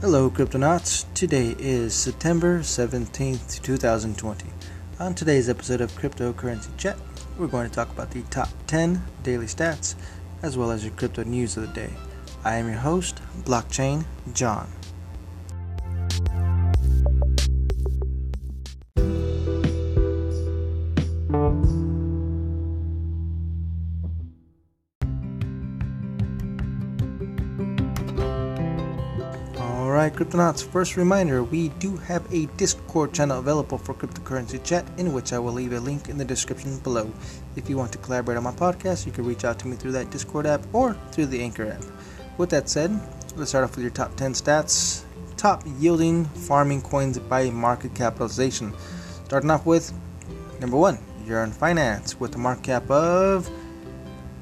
Hello, Cryptonauts. Today is September 17th, 2020. On today's episode of Cryptocurrency Chat, we're going to talk about the top 10 daily stats as well as your crypto news of the day. I am your host, Blockchain John. Cryptonauts, first reminder we do have a Discord channel available for cryptocurrency chat, in which I will leave a link in the description below. If you want to collaborate on my podcast, you can reach out to me through that Discord app or through the Anchor app. With that said, let's start off with your top 10 stats. Top yielding farming coins by market capitalization. Starting off with number one, Yearn Finance, with a market cap of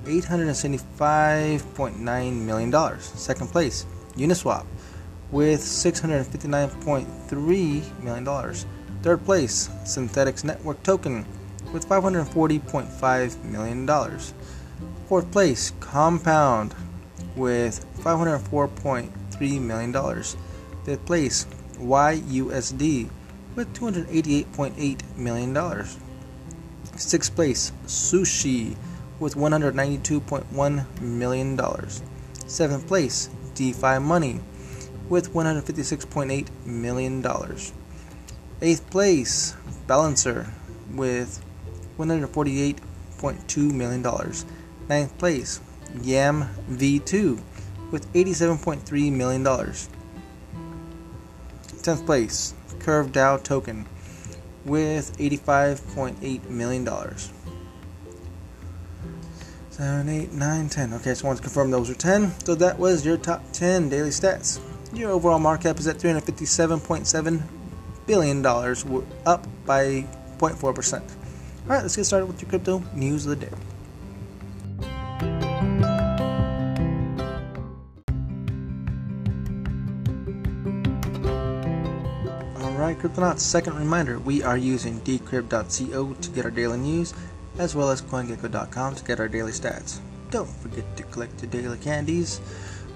$875.9 million. Second place, Uniswap with $659.3 million. Third place, Synthetix Network Token with $540.5 million. Fourth place, Compound with $504.3 million. Fifth place, YUSD with $288.8 million. Sixth place, Sushi with $192.1 million. Seventh place, DeFi Money with $156.8 million. Eighth place, Balancer with $148.2 million. Ninth place, Yam V2 with $87.3 million. Tenth place, Curve DAO Token with $85.8 million. 7, 8, 9, 10. Okay, so I want to confirm those are 10. So that was your top 10 daily stats. Your overall market cap is at $357.7 billion, up by 0.4%. All right, let's get started with your crypto news of the day. Alright, Cryptonauts, second reminder we are using decrypt.co to get our daily news, as well as CoinGecko.com to get our daily stats. Don't forget to collect your daily candies.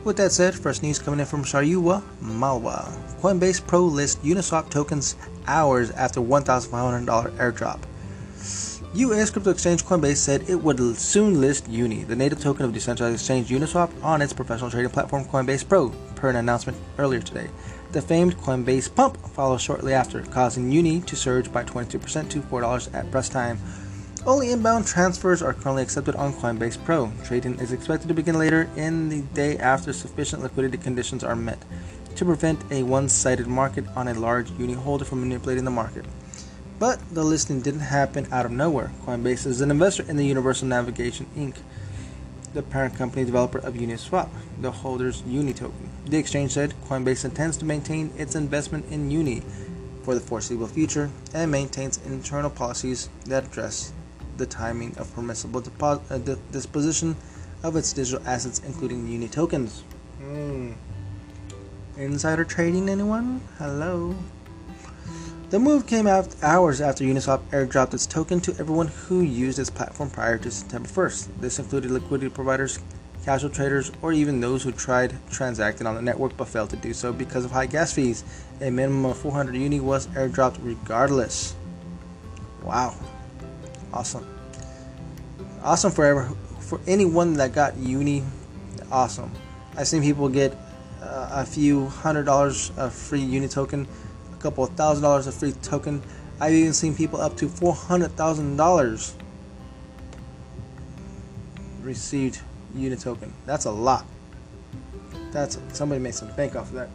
With that said, first news coming in from Shaurya Malwa. Coinbase Pro list Uniswap tokens hours after $1,500 airdrop. U.S. crypto exchange Coinbase said it would soon list Uni, the native token of decentralized exchange Uniswap, on its professional trading platform Coinbase Pro, per an announcement earlier today. The famed Coinbase pump follows shortly after, causing Uni to surge by 22% to $4 at press time. Only inbound transfers are currently accepted on Coinbase Pro. Trading is expected to begin later in the day after sufficient liquidity conditions are met to prevent a one sided market on a large uni holder from manipulating the market. But the listing didn't happen out of nowhere. Coinbase is an investor in the Universal Navigation Inc., the parent company developer of Uniswap, the holder's Uni token. The exchange said Coinbase intends to maintain its investment in Uni for the foreseeable future and maintains internal policies that address the timing of permissible depo- uh, disposition of its digital assets, including Uni tokens. Mm. Insider trading, anyone? Hello. The move came out hours after Uniswap airdropped its token to everyone who used its platform prior to September 1st. This included liquidity providers, casual traders, or even those who tried transacting on the network but failed to do so because of high gas fees. A minimum of 400 Uni was airdropped regardless. Wow. Awesome. Awesome forever for anyone that got uni. Awesome. I've seen people get uh, a few hundred dollars of free uni token, a couple of thousand dollars of free token. I've even seen people up to four hundred thousand dollars received uni token. That's a lot. That's somebody makes some bank off of that.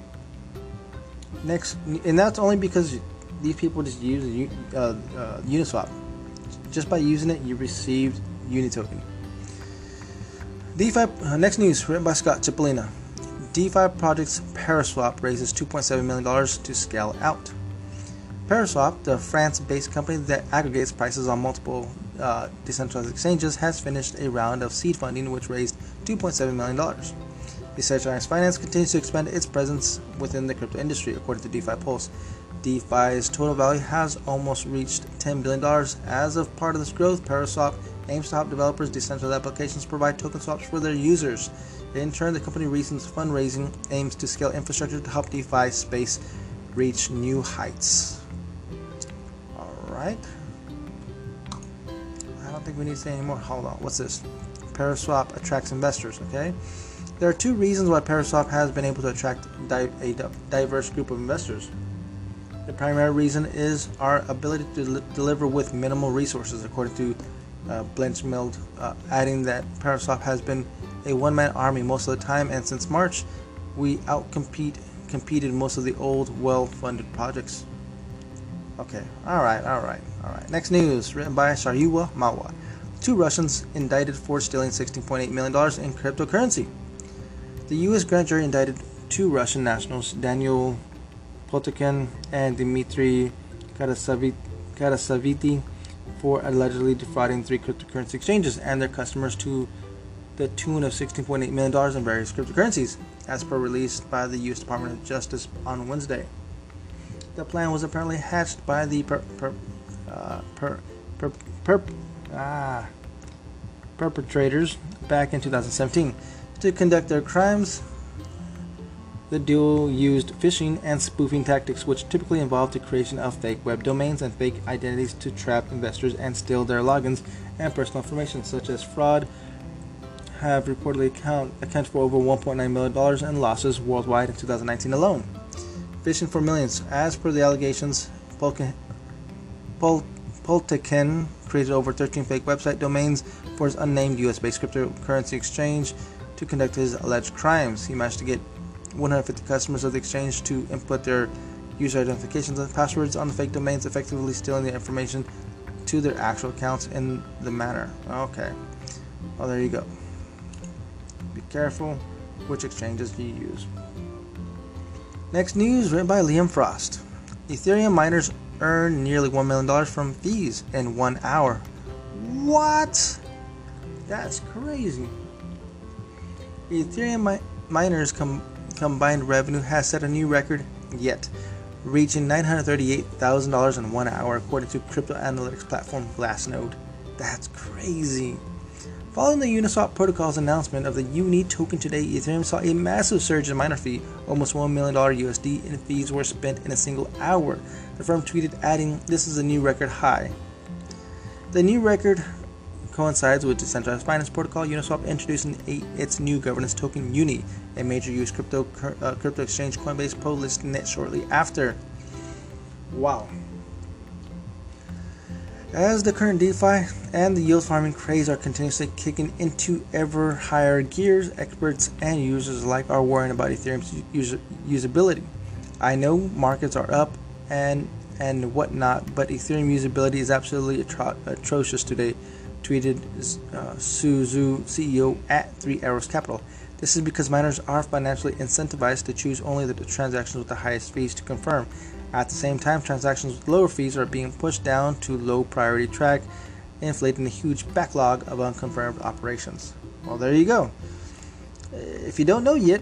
Next, and that's only because these people just use uh, uh, Uniswap. Just by using it, you received Uni token. DeFi uh, next news written by Scott Chipolina. DeFi projects Paraswap raises 2.7 million dollars to scale out. Paraswap, the France-based company that aggregates prices on multiple uh, decentralized exchanges, has finished a round of seed funding which raised 2.7 million dollars. Decentralized finance continues to expand its presence within the crypto industry, according to DeFi Pulse. DeFi's total value has almost reached $10 billion. As of part of this growth, Paraswap aims to help developers decentralized applications provide token swaps for their users. In turn, the company Reason's fundraising aims to scale infrastructure to help DeFi space reach new heights. All right. I don't think we need to say any more. Hold on. What's this? Paraswap attracts investors. Okay. There are two reasons why Paraswap has been able to attract a diverse group of investors. The primary reason is our ability to deliver with minimal resources, according to uh, Blanchfield, uh, adding that Paraswap has been a one-man army most of the time, and since March, we outcompete competed most of the old, well-funded projects. Okay, all right, all right, all right. Next news, written by Shaurya Mawa. Two Russians indicted for stealing $16.8 million in cryptocurrency. The U.S. grand jury indicted two Russian nationals, Daniel Potekhin and Dmitry Karasavidi, for allegedly defrauding three cryptocurrency exchanges and their customers to the tune of $16.8 million in various cryptocurrencies, as per released by the U.S. Department of Justice on Wednesday. The plan was apparently hatched by the per, per, uh, per, per, per ah, perpetrators back in 2017 to conduct their crimes. The duo used phishing and spoofing tactics, which typically involve the creation of fake web domains and fake identities to trap investors and steal their logins and personal information, such as fraud, have reportedly account, accounted for over $1.9 million in losses worldwide in 2019 alone. Fishing for millions. As per the allegations, Pol, Poltekin created over 13 fake website domains for his unnamed US based cryptocurrency exchange to conduct his alleged crimes. He managed to get 150 customers of the exchange to input their user identifications and passwords on the fake domains, effectively stealing the information to their actual accounts in the manner. Okay. Well, there you go. Be careful which exchanges you use. Next news written by Liam Frost. Ethereum miners earn nearly $1 million from fees in one hour. What? That's crazy. Ethereum mi- miners com- combined revenue has set a new record yet, reaching $938,000 in one hour, according to crypto analytics platform Glassnode. That's crazy. Following the Uniswap protocol's announcement of the UNI token today, Ethereum saw a massive surge in miner fee. Almost $1 million USD in fees were spent in a single hour. The firm tweeted, adding, This is a new record high. The new record coincides with decentralized finance protocol Uniswap introducing a, its new governance token UNI, a major US crypto uh, crypto exchange Coinbase Pro listing it shortly after. Wow. As the current DeFi and the yield farming craze are continuously kicking into ever higher gears, experts and users alike are worrying about Ethereum's user- usability. I know markets are up and and whatnot, but Ethereum usability is absolutely atro- atrocious today, tweeted uh, Su Zhu CEO at Three Arrows Capital. This is because miners are financially incentivized to choose only the transactions with the highest fees to confirm. At the same time, transactions with lower fees are being pushed down to low priority track, inflating a huge backlog of unconfirmed operations. Well, there you go. If you don't know yet,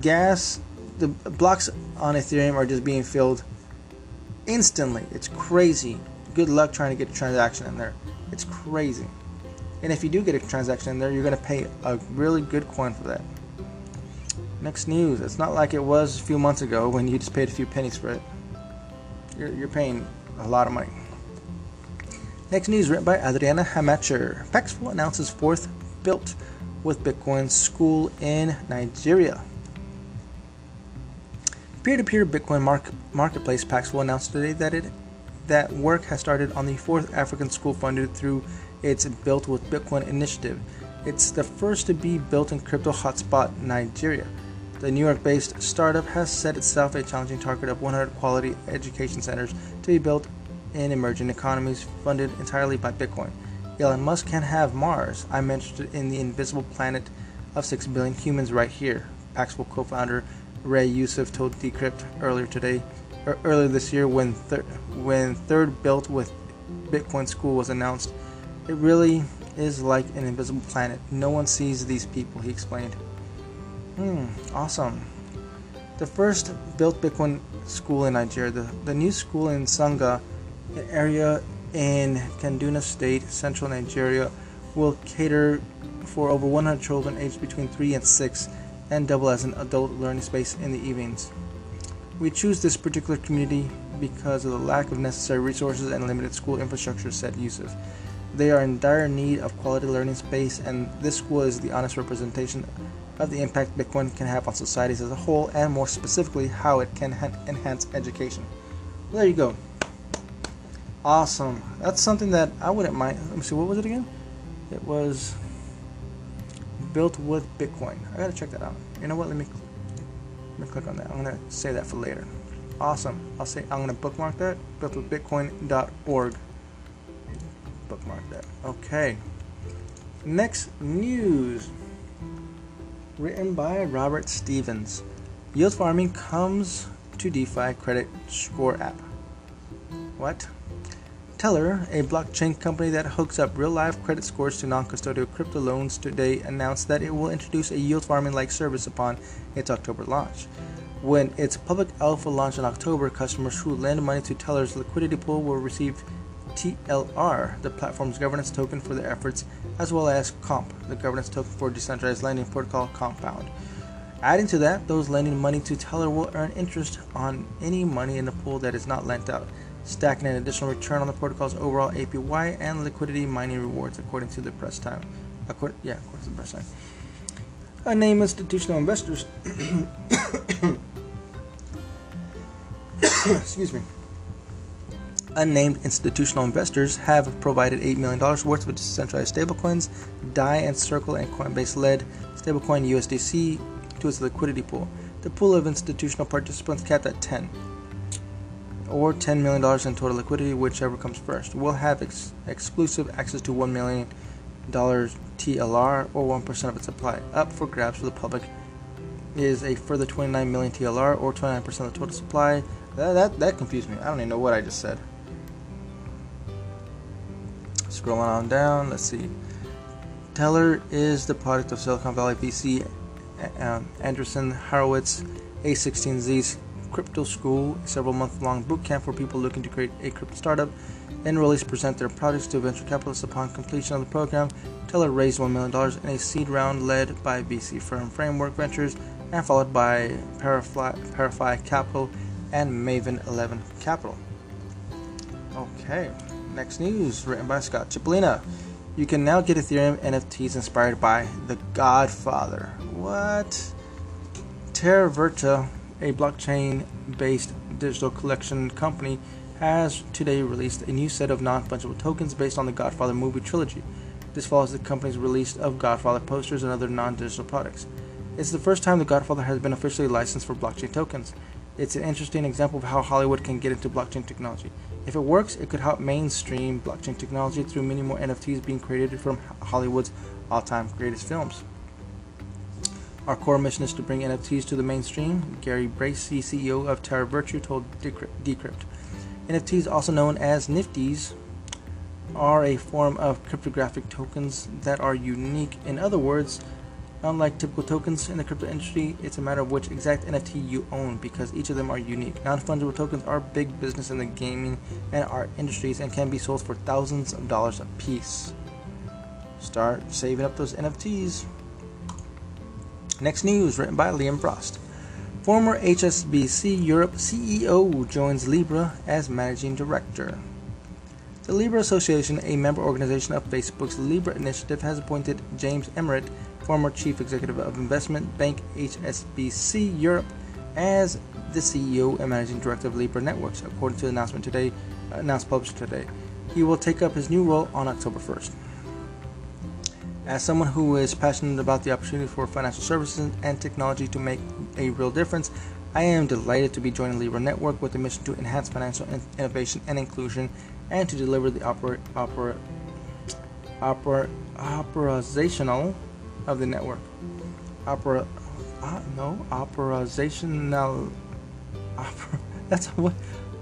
gas, the blocks on Ethereum are just being filled instantly. It's crazy. Good luck trying to get a transaction in there. It's crazy. And if you do get a transaction in there, you're going to pay a really good coin for that. Next news. It's not like it was a few months ago when you just paid a few pennies for it. You're, you're paying a lot of money. Next news written by Adriana Hamacher. Paxful announces fourth built with Bitcoin school in Nigeria. Peer-to-peer Bitcoin mark- marketplace Paxful announced today that it that work has started on the fourth African school funded through its Built with Bitcoin initiative. It's the first to be built in crypto hotspot Nigeria. The New York based startup has set itself a challenging target of 100 quality education centers to be built in emerging economies funded entirely by Bitcoin. Elon Musk can have Mars. I'm interested in the invisible planet of 6 billion humans right here, Paxful co founder Ray Youssef told Decrypt earlier today, earlier this year when, thir- when Third Built with Bitcoin School was announced. It really is like an invisible planet. No one sees these people, he explained. Hmm, awesome. The first built Bitcoin school in Nigeria, the, the new school in Sanga, an area in Kaduna State, central Nigeria, will cater for over 100 children aged between 3 and 6 and double as an adult learning space in the evenings. We choose this particular community because of the lack of necessary resources and limited school infrastructure, said Youssef. They are in dire need of quality learning space, and this school is the honest representation of the impact Bitcoin can have on societies as a whole, and more specifically, how it can enhance education. Well, there you go. Awesome. That's something that I wouldn't mind. Let me see, what was it again? It was built with Bitcoin. I gotta check that out. You know what? Let me let me click on that. I'm gonna save that for later. Awesome. I'll say I'm gonna bookmark that. Built with Bitcoin.org. Bookmark that. Okay. Next news. Written by Robert Stevens. Yield farming comes to DeFi credit score app. What? Teller, a blockchain company that hooks up real life credit scores to non custodial crypto loans, today announced that it will introduce a yield farming like service upon its October launch. When its public alpha launched in October, customers who lend money to Teller's liquidity pool will receive TLR, the platform's governance token for their efforts, as well as COMP, the governance token for decentralized lending protocol Compound. Adding to that, those lending money to Teller will earn interest on any money in the pool that is not lent out stacking an additional return on the protocol's overall APY and liquidity mining rewards, according to the press time. According, yeah, according to the press time. Unnamed institutional investors. excuse me. Unnamed institutional investors have provided $8 million worth of decentralized stablecoins, DAI and Circle and Coinbase led stablecoin USDC to its liquidity pool. The pool of institutional participants capped at 10 or $10 million in total liquidity, whichever comes first. We'll have ex- exclusive access to $1 million TLR or 1% of its supply. Up for grabs for the public is a further 29 million TLR or 29% of the total supply. That, that, that confused me. I don't even know what I just said. Scrolling on down, let's see. Teller is the product of Silicon Valley VC um, Andreessen Horowitz A16Z's Crypto School, a several month long boot camp for people looking to create a crypto startup. Enrollees present their projects to venture capitalists upon completion of the program. Teller raised $1 million in a seed round led by VC firm Framework Ventures and followed by ParaFi, Capital and Maven 11 Capital. Okay, next news written by Scott Chipolina. You can now get Ethereum NFTs inspired by The Godfather. What? Terra Virtua a blockchain based digital collection company, has today released a new set of non fungible tokens based on the Godfather movie trilogy. This follows the company's release of Godfather posters and other non digital products. It's the first time the Godfather has been officially licensed for blockchain tokens. It's an interesting example of how Hollywood can get into blockchain technology. If it works, it could help mainstream blockchain technology through many more NFTs being created from Hollywood's all time greatest films. Our core mission is to bring NFTs to the mainstream. Gary Bracey, CEO of Terra Virtua, told Decrypt. NFTs, also known as Nifties, are a form of cryptographic tokens that are unique. In other words, unlike typical tokens in the crypto industry, it's a matter of which exact NFT you own because each of them are unique. Non fungible tokens are big business in the gaming and art industries and can be sold for thousands of dollars a piece. Start saving up those NFTs. Next news written by Liam Frost. Former HSBC Europe CEO joins Libra as managing director. The Libra Association, a member organization of Facebook's Libra initiative, has appointed James Emmett, former chief executive of investment bank HSBC Europe, as the CEO and managing director of Libra Networks, according to the announcement today, announced published today. He will take up his new role on October 1st. As someone who is passionate about the opportunity for financial services and technology to make a real difference, I am delighted to be joining Libra Network with the mission to enhance financial innovation and inclusion and to deliver the opera, opera, opera, operational of the network. Opera, uh, no, operational, opera, that's what,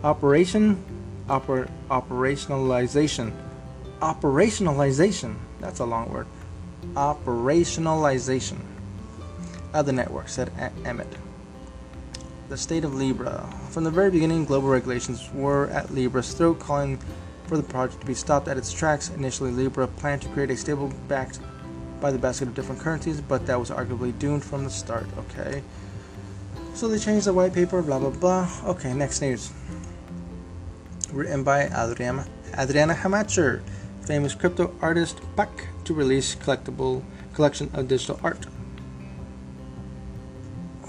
operation, oper, operationalization, operationalization, that's a long word operationalization of the network, said Emmett. The state of Libra. From the very beginning, global regulations were at Libra's throat, calling for the project to be stopped at its tracks. Initially, Libra planned to create a stable backed by the basket of different currencies, but that was arguably doomed from the start. Okay. So they changed the white paper, blah blah blah. Okay, next news. Written by Adriana, Adriana Hamacher, famous crypto artist Pak to release collectible collection of digital art.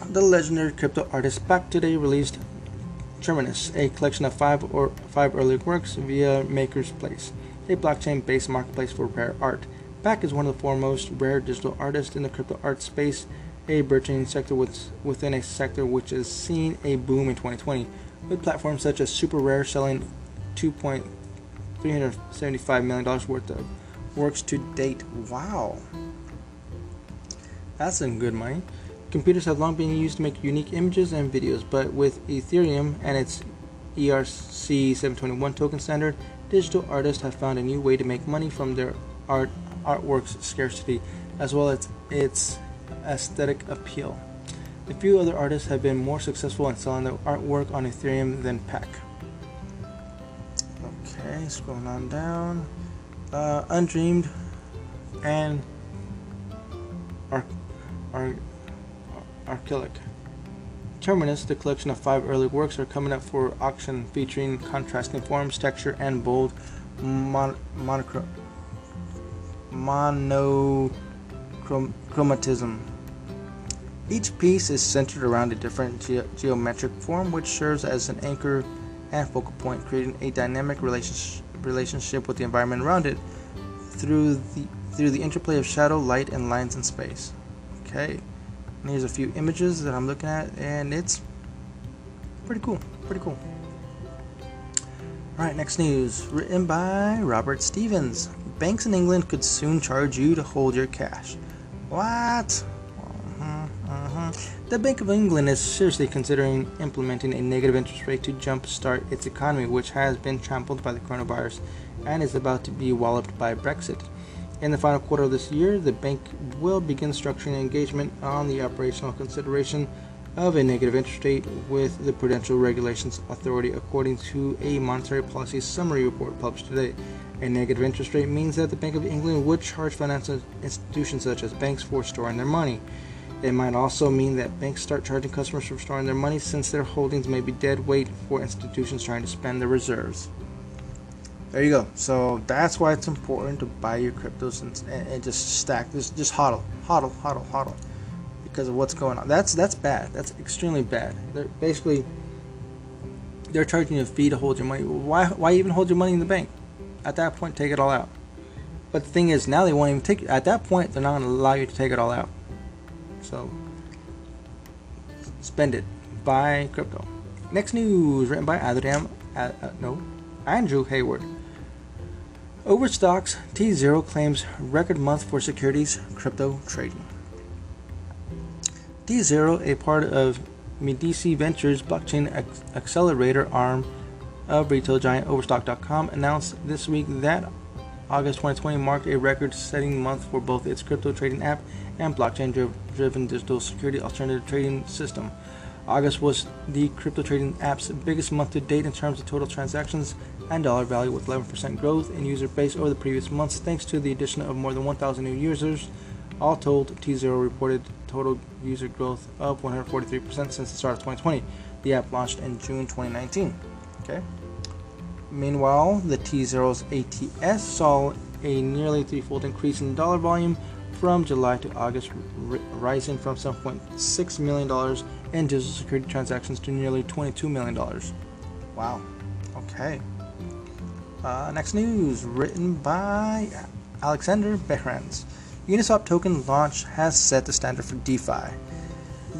The legendary crypto artist Pak today released Terminus, a collection of five or five early works via Maker's Place, a blockchain-based marketplace for rare art. Pak is one of the foremost rare digital artists in the crypto art space, a burgeoning sector within a sector which has seen a boom in 2020, with platforms such as Super Rare selling 2.375 million dollars worth of works to date. Wow, that's some good money. Computers have long been used to make unique images and videos, but with Ethereum and its ERC721 token standard, digital artists have found a new way to make money from their art artwork's scarcity, as well as its aesthetic appeal. A few other artists have been more successful in selling their artwork on Ethereum than Pak. Okay, scrolling on down. Uh, Undreamed and Arc, Arc, Archilic. Terminus, the collection of five early works, are coming up for auction featuring contrasting forms, texture, and bold mon- monochromatism. Each piece is centered around a different ge- geometric form, which serves as an anchor and focal point, creating a dynamic relationship relationship with the environment around it through the through the interplay of shadow, light, and lines in space. Okay. And here's a few images that I'm looking at, and it's pretty cool. Pretty cool. Alright, next news. Written by Robert Stevens. Banks in England could soon charge you to hold your cash. What? The Bank of England is seriously considering implementing a negative interest rate to jumpstart its economy, which has been trampled by the coronavirus and is about to be walloped by Brexit. In the final quarter of this year, the bank will begin structuring engagement on the operational consideration of a negative interest rate with the Prudential Regulations Authority, according to a monetary policy summary report published today. A negative interest rate means that the Bank of England would charge financial institutions such as banks for storing their money. It might also mean that banks start charging customers for storing their money since their holdings may be dead weight for institutions trying to spend their reserves there you go. So that's why it's important to buy your cryptos and, and, and just stack this, just hodl, hodl, hodl, hodl, because of what's going on. That's that's bad. That's extremely bad. They're basically they're charging you a fee to hold your money. Why why even hold your money in the bank? At that point, take it all out. But the thing is, now they won't even take. At that point, they're not going to allow you to take it all out. So spend it. Buy crypto. Next news written by Adrian. Uh, uh, no, Andrew Hayward. Overstocks, T0 claims record month for securities crypto trading. T0, a part of Medici Ventures blockchain accelerator arm of retail giant Overstock.com, announced this week that August 2020 marked a record setting month for both its crypto trading app and blockchain driven digital security alternative trading system. August was the crypto trading app's biggest month to date in terms of total transactions and dollar value, with 11% growth in user base over the previous months, thanks to the addition of more than 1,000 new users. All told, T0 reported total user growth of 143% since the start of 2020. The app launched in June 2019. Okay. Meanwhile, the T0's ATS saw a nearly threefold increase in dollar volume from July to August, rising from $7.6 million in digital security transactions to nearly $22 million. Wow. Okay. Uh, next news, written by Alexander Behrens. Uniswap token launch has set the standard for DeFi.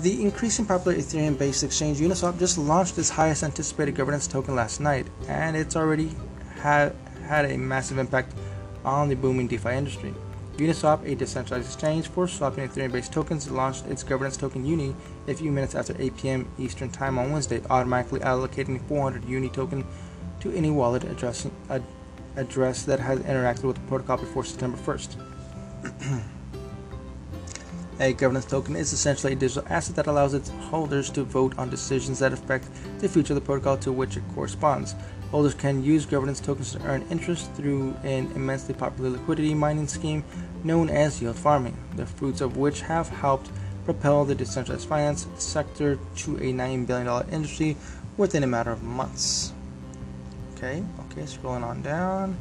The increasing popular Ethereum based exchange Uniswap just launched its highest anticipated governance token last night, and it's already had, had a massive impact on the booming DeFi industry. Uniswap, a decentralized exchange for swapping Ethereum based tokens, launched its governance token Uni a few minutes after 8 p.m. Eastern Time on Wednesday, automatically allocating 400 Uni token to any wallet ad, address that has interacted with the protocol before September 1st. A governance token is essentially a digital asset that allows its holders to vote on decisions that affect the future of the protocol to which it corresponds. Holders can use governance tokens to earn interest through an immensely popular liquidity mining scheme known as yield farming, the fruits of which have helped propel the decentralized finance sector to a $9 billion industry within a matter of months. Okay, okay, scrolling on down.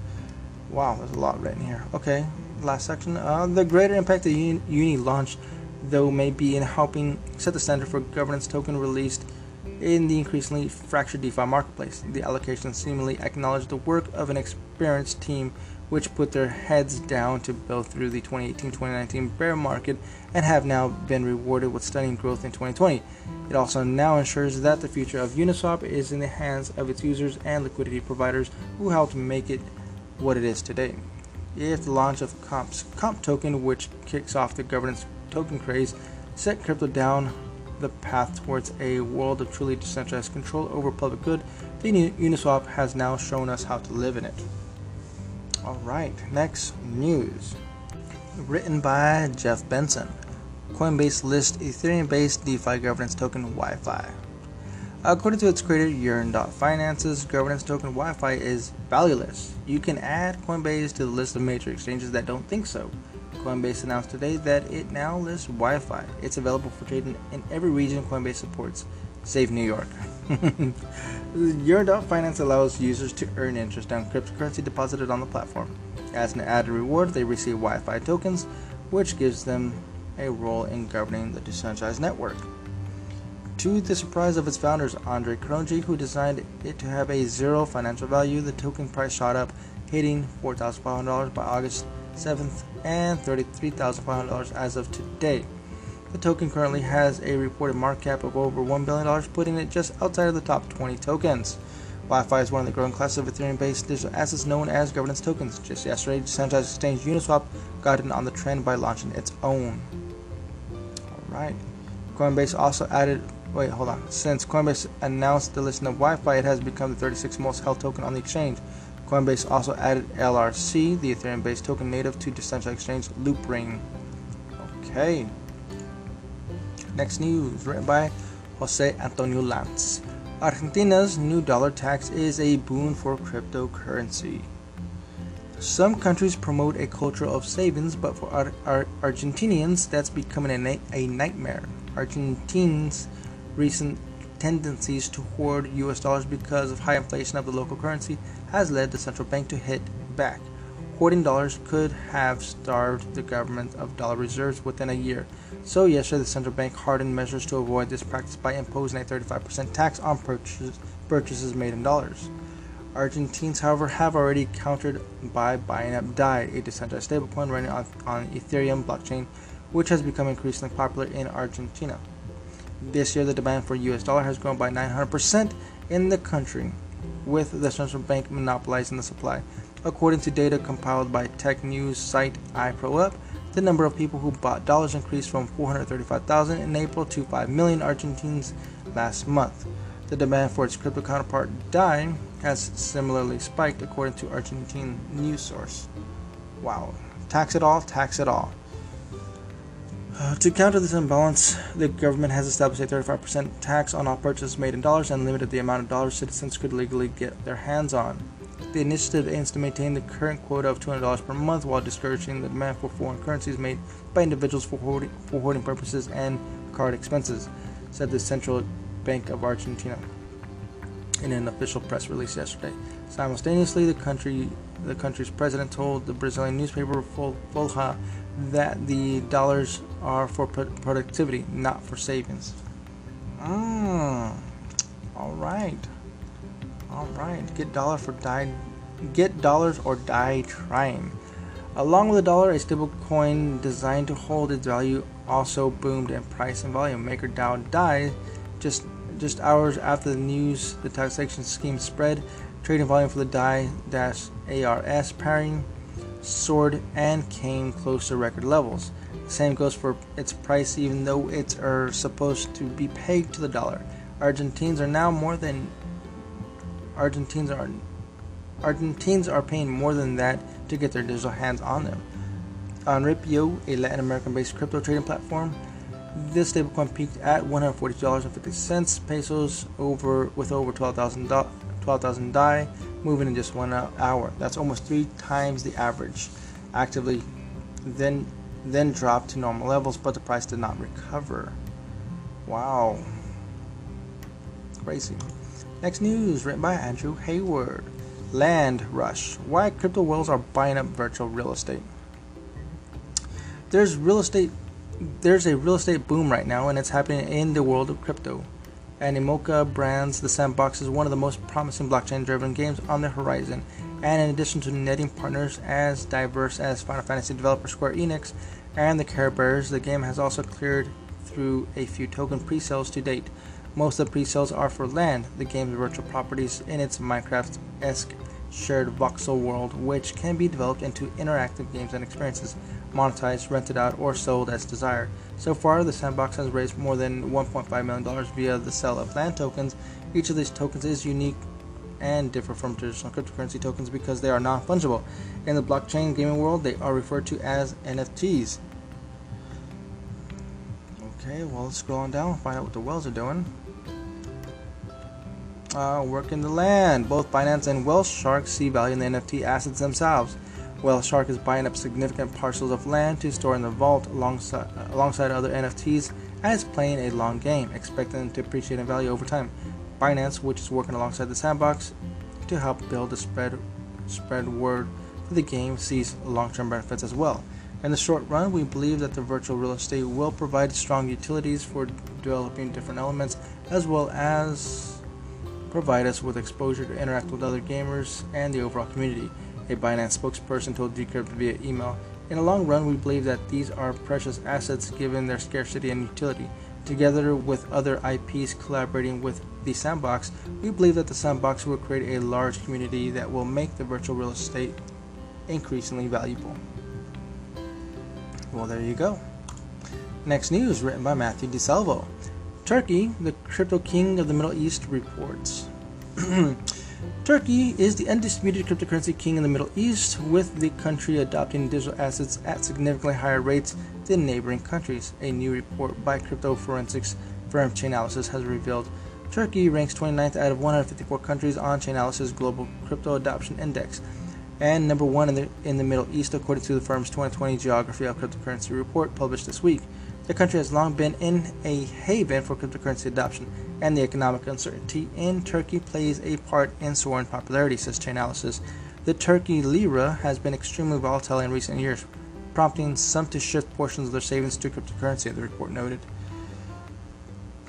Wow, there's a lot written here. Okay, last section. Uh, the greater impact the Uni launched, though, may be in helping set the standard for governance token released in the increasingly fractured DeFi marketplace. The allocation seemingly acknowledged the work of an experienced team which put their heads down to build through the 2018-2019 bear market and have now been rewarded with stunning growth in 2020. It also now ensures that the future of Uniswap is in the hands of its users and liquidity providers who helped make it what it is today. If the launch of Comp's Comp token, which kicks off the governance token craze, set crypto down the path towards a world of truly decentralized control over public good, The Uniswap has now shown us how to live in it. Alright, next news. Written by Jeff Benson. Coinbase lists Ethereum based DeFi governance token YFI. According to its creator, Yearn.finance's governance token YFI is valueless. You can add Coinbase to the list of major exchanges that don't think so. Coinbase announced today that it now lists YFI. It's available for trading in every region Coinbase supports, save New York. Yearn.finance allows users to earn interest on cryptocurrency deposited on the platform. As an added reward, they receive YFI tokens, which gives them a role in governing the decentralized network. To the surprise of its founders, Andre Cronje, who designed it to have a zero financial value, the token price shot up, hitting $4,500 by August 7th and $33,500 as of today. The token currently has a reported market cap of over $1 billion, putting it just outside of the top 20 tokens. YFI is one of the growing classes of Ethereum based digital assets known as governance tokens. Just yesterday, decentralized exchange Uniswap got in on the trend by launching its own. Alright. Coinbase also added Wait, hold on. Since Coinbase announced the listing of YFI, it has become the 36th most held token on the exchange. Coinbase also added LRC, the Ethereum based token native to decentralized exchange Loopring. Okay. Next news, written by Jose Antonio Lanz. Argentina's new dollar tax is a boon for cryptocurrency. Some countries promote a culture of savings, but for Ar- Ar- Argentinians, that's becoming a, na- a nightmare. Argentines recent tendencies to hoard US dollars because of high inflation of the local currency has led the central bank to hit back. Hoarding dollars could have starved the government of dollar reserves within a year. So, yesterday, the central bank hardened measures to avoid this practice by imposing a 35% tax on purchases, purchases made in dollars. Argentines, however, have already countered by buying up DAI, a decentralized stablecoin running on, on Ethereum blockchain, which has become increasingly popular in Argentina. This year, the demand for US dollar has grown by 900% in the country, with the central bank monopolizing the supply. According to data compiled by tech news site iProUp, the number of people who bought dollars increased from 435,000 in April to 5 million Argentines last month. The demand for its crypto counterpart DAI has similarly spiked, according to Argentine news source. Wow. Tax it all, tax it all. Uh, to counter this imbalance, the government has established a 35% tax on all purchases made in dollars and limited the amount of dollars citizens could legally get their hands on. The initiative aims to maintain the current quota of $200 per month while discouraging the demand for foreign currencies made by individuals for hoarding, for hoarding purposes and card expenses, said the Central Bank of Argentina in an official press release yesterday. Simultaneously, the country the country's president told the Brazilian newspaper Folha that the dollars are for productivity, not for savings. Mm, all right, all right. Get dollar for die, get dollars or die trying. Along with the dollar, a stable coin designed to hold its value also boomed in price and volume. Maker DAO died just just hours after the news. The taxation scheme spread. Trading volume for the DAI-ARS pairing soared and came close to record levels. The same goes for its price, even though it's are supposed to be pegged to the dollar. Argentines are now more than Argentines are Argentines are paying more than that to get their digital hands on them. on Ripio, a Latin American-based crypto trading platform, this stablecoin peaked at $142.50 pesos over with over 12,000 12, DAI moving in just one hour. That's almost three times the average. Actively, then then dropped to normal levels, but the price did not recover. Wow, crazy. Next news written by Andrew Hayward. Land rush. Why crypto whales are buying up virtual real estate. There's real estate there's a real estate boom right now and it's happening in the world of crypto. Animoca Brands The Sandbox is one of the most promising blockchain driven games on the horizon. And in addition to netting partners as diverse as Final Fantasy developer Square Enix and the Care Bears, the game has also cleared through a few token pre sales to date. Most of the pre sales are for land, the game's virtual properties in its Minecraft esque shared voxel world, which can be developed into interactive games and experiences, monetized, rented out, or sold as desired. So far, the sandbox has raised more than $1.5 million via the sale of land tokens. Each of these tokens is unique and differ from traditional cryptocurrency tokens because they are non fungible. In the blockchain gaming world, they are referred to as NFTs. Okay, well, let's scroll on down and find out what the whales are doing uh, work in the land. Both Binance and Whale Shark see value in the NFT assets themselves. Whale Shark is buying up significant parcels of land to store in the vault alongside, alongside other NFTs and is playing a long game, expecting them to appreciate in value over time. Binance, which is working alongside the sandbox to help build the spread spread word for the game, sees long-term benefits as well. In the short run, we believe that the virtual real estate will provide strong utilities for developing different elements as well as provide us with exposure to interact with other gamers and the overall community, a Binance spokesperson told Decrypt via email. In the long run, we believe that these are precious assets given their scarcity and utility. Together with other IPs collaborating with the Sandbox, we believe that the Sandbox will create a large community that will make the virtual real estate increasingly valuable. Well, there you go. Next news written by Matthew Di Salvo. Turkey, the crypto king of the Middle East, reports. Turkey is the undisputed cryptocurrency king in the Middle East, with the country adopting digital assets at significantly higher rates than neighboring countries. A new report by crypto forensics firm Chainalysis has revealed Turkey ranks 29th out of 154 countries on Chainalysis Global Crypto Adoption Index, and number one in the in the Middle East according to the firm's 2020 Geography of Cryptocurrency report published this week. The country has long been in a haven for cryptocurrency adoption, and the economic uncertainty in Turkey plays a part in soaring popularity, says Chainalysis. The Turkey lira has been extremely volatile in recent years, prompting some to shift portions of their savings to cryptocurrency, the report noted.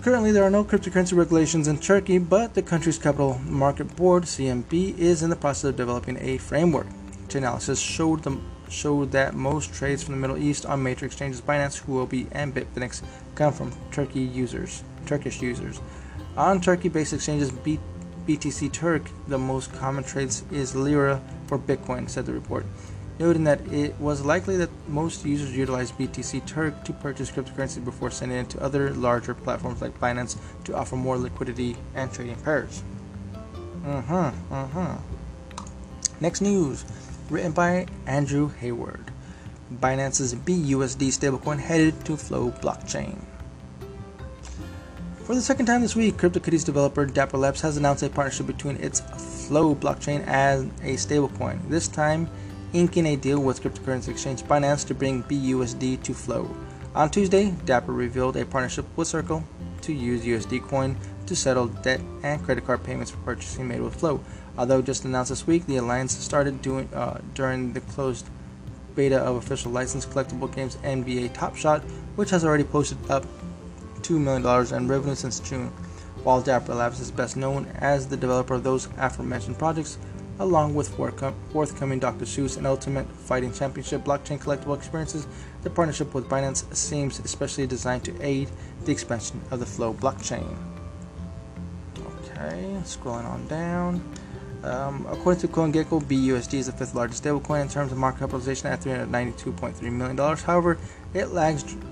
Currently, there are no cryptocurrency regulations in Turkey, but the country's capital market board, CMB, is in the process of developing a framework. Chainalysis showed the showed that most trades from the Middle East on major exchanges Binance, Huobi, and Bitfinex come from Turkey users, Turkish users. On Turkey-based exchanges B- BTC Turk, the most common trades is Lira for Bitcoin, said the report, noting that it was likely that most users utilize BTC Turk to purchase cryptocurrency before sending it to other larger platforms like Binance to offer more liquidity and trading pairs. Uh-huh, uh-huh. Next news written by Andrew Hayward. Binance's BUSD stablecoin headed to Flow blockchain. For the second time this week, CryptoKitties developer Dapper Labs has announced a partnership between its Flow blockchain and a stablecoin, this time inking a deal with cryptocurrency exchange Binance to bring BUSD to Flow. On Tuesday, Dapper revealed a partnership with Circle to use USD coin to settle debt and credit card payments for purchasing made with Flow. Although just announced this week, the alliance started doing uh, during the closed beta of official licensed collectible games NBA Top Shot, which has already posted up $2 million in revenue since June. While Dapper Labs is best known as the developer of those aforementioned projects, along with forthcoming Dr. Seuss and Ultimate Fighting Championship blockchain collectible experiences, the partnership with Binance seems especially designed to aid the expansion of the Flow blockchain. Okay, scrolling on down. Um, according to CoinGecko, BUSD is the fifth largest stablecoin in terms of market capitalization at $392.3 million. However, it lags dr-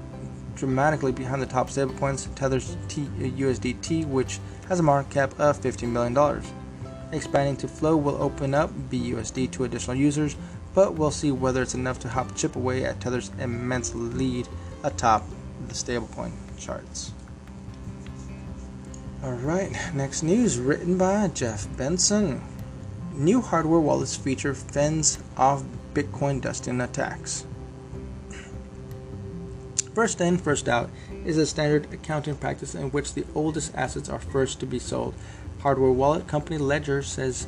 dramatically behind the top stablecoins, Tether's T- USDT, which has a market cap of $15 million. Expanding to Flow will open up BUSD to additional users, but we'll see whether it's enough to help chip away at Tether's immense lead atop the stablecoin charts. Alright, next news written by Jeff Benson. New hardware wallets feature fends off Bitcoin dusting attacks. First in, first out is a standard accounting practice in which the oldest assets are first to be sold. Hardware wallet company Ledger says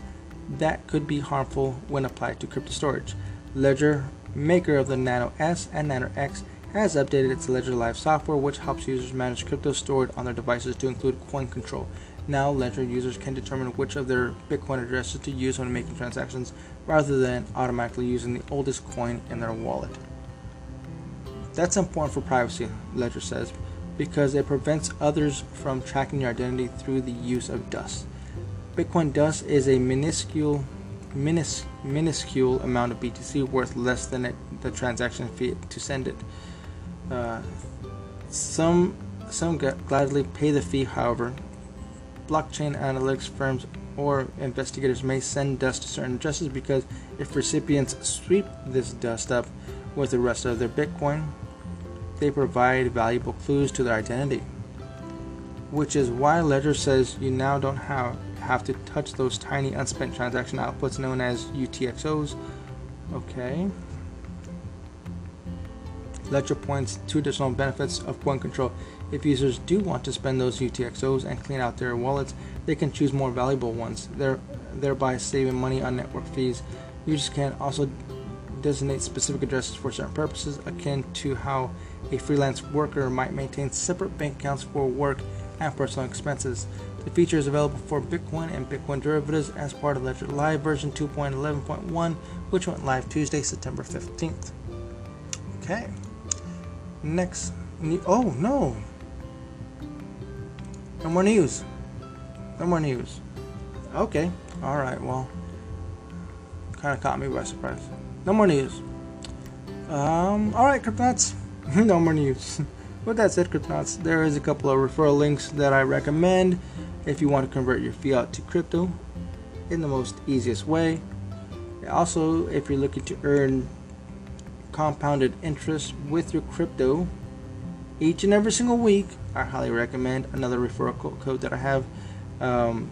that could be harmful when applied to crypto storage. Ledger, maker of the Nano S and Nano X, has updated its Ledger Live software, which helps users manage crypto stored on their devices to include coin control. Now, Ledger users can determine which of their Bitcoin addresses to use when making transactions rather than automatically using the oldest coin in their wallet. That's important for privacy, Ledger says, because it prevents others from tracking your identity through the use of dust. Bitcoin Dust is a minuscule, minus, minuscule amount of BTC worth less than it, the transaction fee to send it. Uh, some some gladly pay the fee, however. Blockchain analytics firms or investigators may send dust to certain addresses because if recipients sweep this dust up with the rest of their Bitcoin, they provide valuable clues to their identity. Which is why Ledger says you now don't have, have to touch those tiny unspent transaction outputs known as UTXOs. Okay. Ledger points to additional benefits of coin control. If users do want to spend those UTXOs and clean out their wallets, they can choose more valuable ones, thereby saving money on network fees. Users can also designate specific addresses for certain purposes, akin to how a freelance worker might maintain separate bank accounts for work and personal expenses. The feature is available for Bitcoin and Bitcoin derivatives as part of Ledger Live version 2.11.1, which went live Tuesday, September 15th. Okay. Next. Oh, no. No more news. No more news. Okay. All right. Well, kind of caught me by surprise. No more news. Um. All right, Cryptonauts. no more news. With that said, Cryptonauts, there is a couple of referral links that I recommend if you want to convert your fiat to crypto in the most easiest way. Also, if you're looking to earn compounded interest with your crypto each and every single week, I highly recommend another referral code that I have. Um,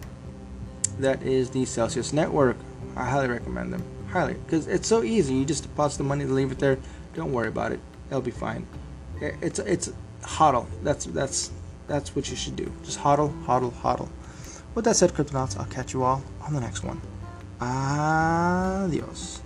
that is the Celsius Network. I highly recommend them. Highly, because it's so easy. You just deposit the money, leave it there. Don't worry about it it'll be fine. It's it's hodl. That's that's that's what you should do. Just hodl, hodl, hodl. With that said, Cryptonauts, I'll catch you all on the next one. Adios.